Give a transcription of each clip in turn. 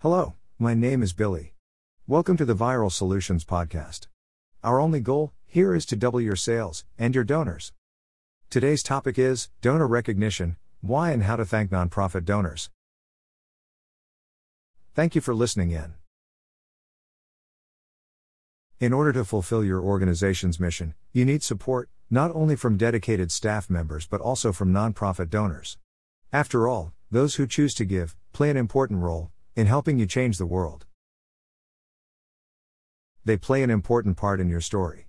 Hello, my name is Billy. Welcome to the Viral Solutions Podcast. Our only goal here is to double your sales and your donors. Today's topic is donor recognition why and how to thank nonprofit donors. Thank you for listening in. In order to fulfill your organization's mission, you need support, not only from dedicated staff members but also from nonprofit donors. After all, those who choose to give play an important role in helping you change the world. They play an important part in your story.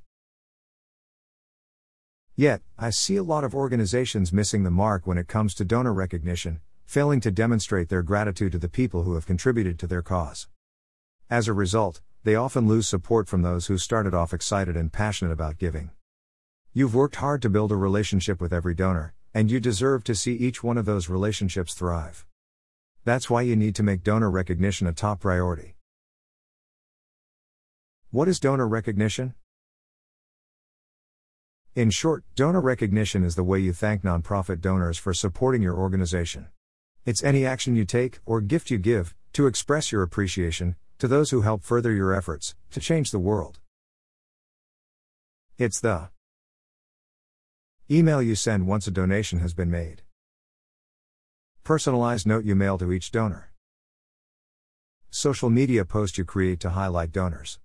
Yet, I see a lot of organizations missing the mark when it comes to donor recognition, failing to demonstrate their gratitude to the people who have contributed to their cause. As a result, they often lose support from those who started off excited and passionate about giving. You've worked hard to build a relationship with every donor, and you deserve to see each one of those relationships thrive. That's why you need to make donor recognition a top priority. What is donor recognition? In short, donor recognition is the way you thank nonprofit donors for supporting your organization. It's any action you take, or gift you give, to express your appreciation to those who help further your efforts to change the world. It's the email you send once a donation has been made, personalized note you mail to each donor, social media post you create to highlight donors.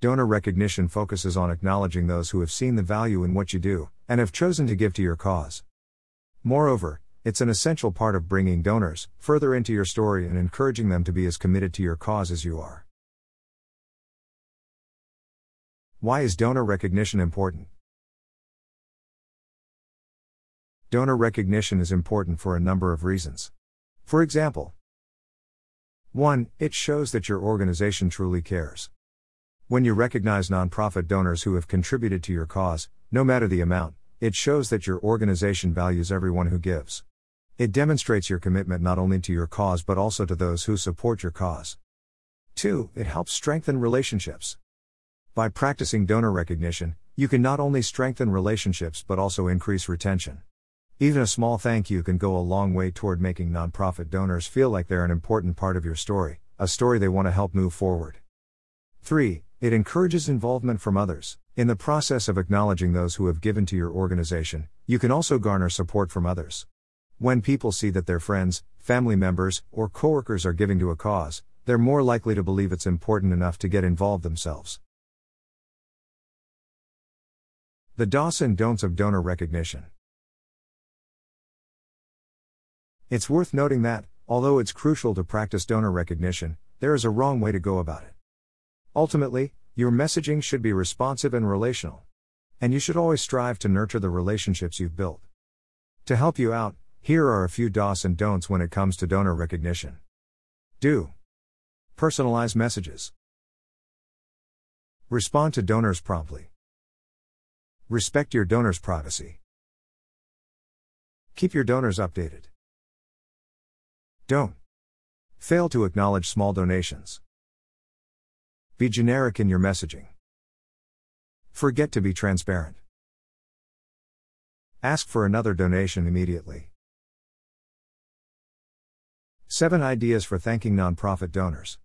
Donor recognition focuses on acknowledging those who have seen the value in what you do and have chosen to give to your cause. Moreover, it's an essential part of bringing donors further into your story and encouraging them to be as committed to your cause as you are. Why is donor recognition important? Donor recognition is important for a number of reasons. For example, 1. It shows that your organization truly cares. When you recognize nonprofit donors who have contributed to your cause, no matter the amount, it shows that your organization values everyone who gives. It demonstrates your commitment not only to your cause but also to those who support your cause. 2. It helps strengthen relationships. By practicing donor recognition, you can not only strengthen relationships but also increase retention. Even a small thank you can go a long way toward making nonprofit donors feel like they're an important part of your story, a story they want to help move forward. 3. It encourages involvement from others. In the process of acknowledging those who have given to your organization, you can also garner support from others. When people see that their friends, family members, or coworkers are giving to a cause, they're more likely to believe it's important enough to get involved themselves. The DOS and don'ts of donor recognition. It's worth noting that, although it's crucial to practice donor recognition, there is a wrong way to go about it. Ultimately, your messaging should be responsive and relational. And you should always strive to nurture the relationships you've built. To help you out, here are a few do's and don'ts when it comes to donor recognition. Do. Personalize messages. Respond to donors promptly. Respect your donors' privacy. Keep your donors updated. Don't. Fail to acknowledge small donations. Be generic in your messaging. Forget to be transparent. Ask for another donation immediately. 7 Ideas for Thanking Nonprofit Donors.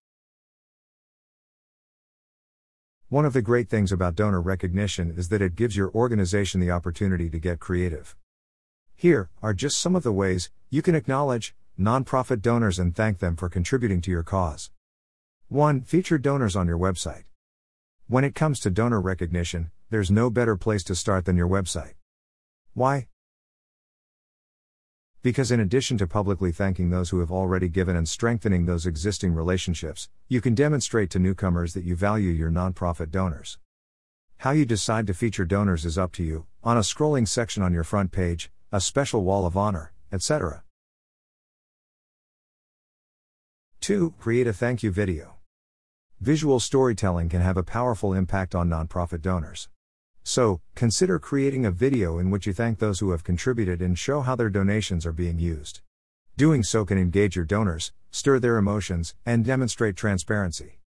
One of the great things about donor recognition is that it gives your organization the opportunity to get creative. Here are just some of the ways you can acknowledge nonprofit donors and thank them for contributing to your cause. 1. Feature donors on your website. When it comes to donor recognition, there's no better place to start than your website. Why? Because in addition to publicly thanking those who have already given and strengthening those existing relationships, you can demonstrate to newcomers that you value your nonprofit donors. How you decide to feature donors is up to you, on a scrolling section on your front page, a special wall of honor, etc. 2. Create a thank you video. Visual storytelling can have a powerful impact on nonprofit donors. So, consider creating a video in which you thank those who have contributed and show how their donations are being used. Doing so can engage your donors, stir their emotions, and demonstrate transparency.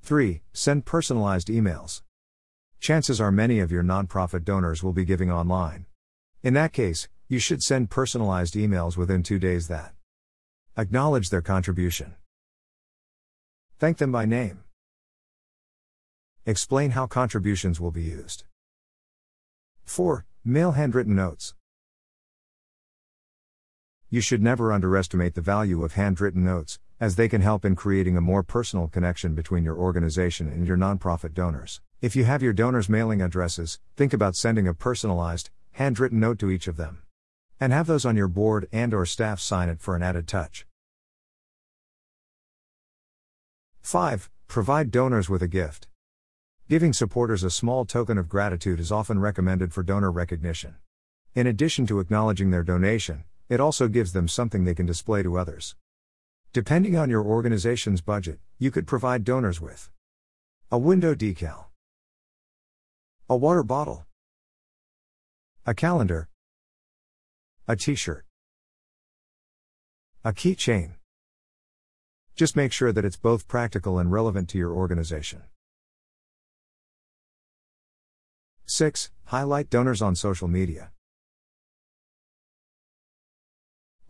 3. Send personalized emails. Chances are many of your nonprofit donors will be giving online. In that case, you should send personalized emails within two days that Acknowledge their contribution. Thank them by name. Explain how contributions will be used. 4. Mail handwritten notes. You should never underestimate the value of handwritten notes, as they can help in creating a more personal connection between your organization and your nonprofit donors. If you have your donors' mailing addresses, think about sending a personalized, handwritten note to each of them. And have those on your board and or staff sign it for an added touch. 5. Provide donors with a gift. Giving supporters a small token of gratitude is often recommended for donor recognition. In addition to acknowledging their donation, it also gives them something they can display to others. Depending on your organization's budget, you could provide donors with a window decal, a water bottle, a calendar, a t shirt, a keychain. Just make sure that it's both practical and relevant to your organization. 6. Highlight donors on social media.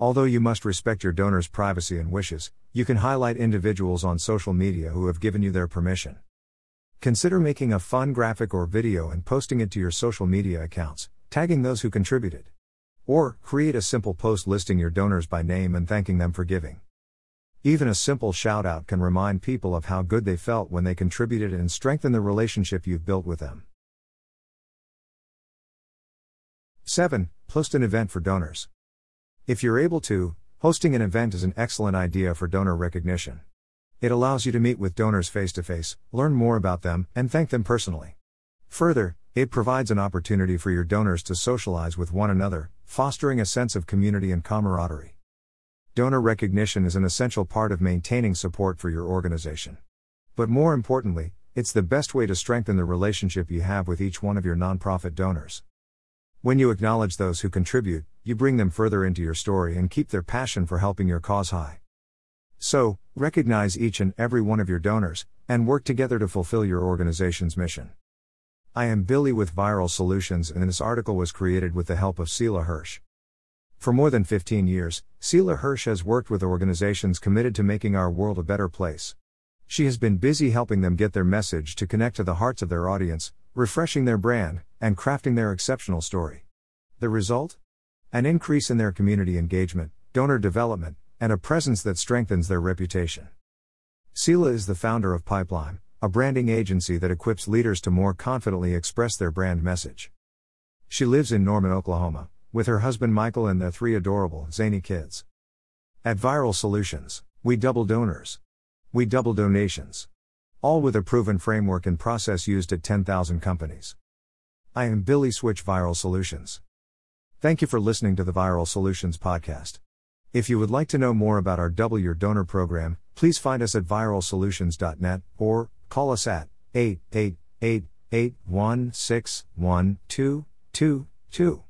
Although you must respect your donors' privacy and wishes, you can highlight individuals on social media who have given you their permission. Consider making a fun graphic or video and posting it to your social media accounts, tagging those who contributed. Or, create a simple post listing your donors by name and thanking them for giving. Even a simple shout out can remind people of how good they felt when they contributed and strengthen the relationship you've built with them. 7. Post an event for donors. If you're able to, hosting an event is an excellent idea for donor recognition. It allows you to meet with donors face to face, learn more about them, and thank them personally. Further, it provides an opportunity for your donors to socialize with one another, fostering a sense of community and camaraderie. Donor recognition is an essential part of maintaining support for your organization. But more importantly, it's the best way to strengthen the relationship you have with each one of your nonprofit donors. When you acknowledge those who contribute, you bring them further into your story and keep their passion for helping your cause high. So, recognize each and every one of your donors, and work together to fulfill your organization's mission. I am Billy with Viral Solutions, and this article was created with the help of Sela Hirsch. For more than 15 years, Sela Hirsch has worked with organizations committed to making our world a better place. She has been busy helping them get their message to connect to the hearts of their audience, refreshing their brand, and crafting their exceptional story. The result? An increase in their community engagement, donor development, and a presence that strengthens their reputation. Sela is the founder of Pipeline, a branding agency that equips leaders to more confidently express their brand message. She lives in Norman, Oklahoma, with her husband Michael and their three adorable, zany kids. At Viral Solutions, we double donors. We double donations. All with a proven framework and process used at 10,000 companies. I am Billy Switch Viral Solutions. Thank you for listening to the Viral Solutions Podcast. If you would like to know more about our Double Your Donor program, please find us at viralsolutions.net or call us at 888 816 1222.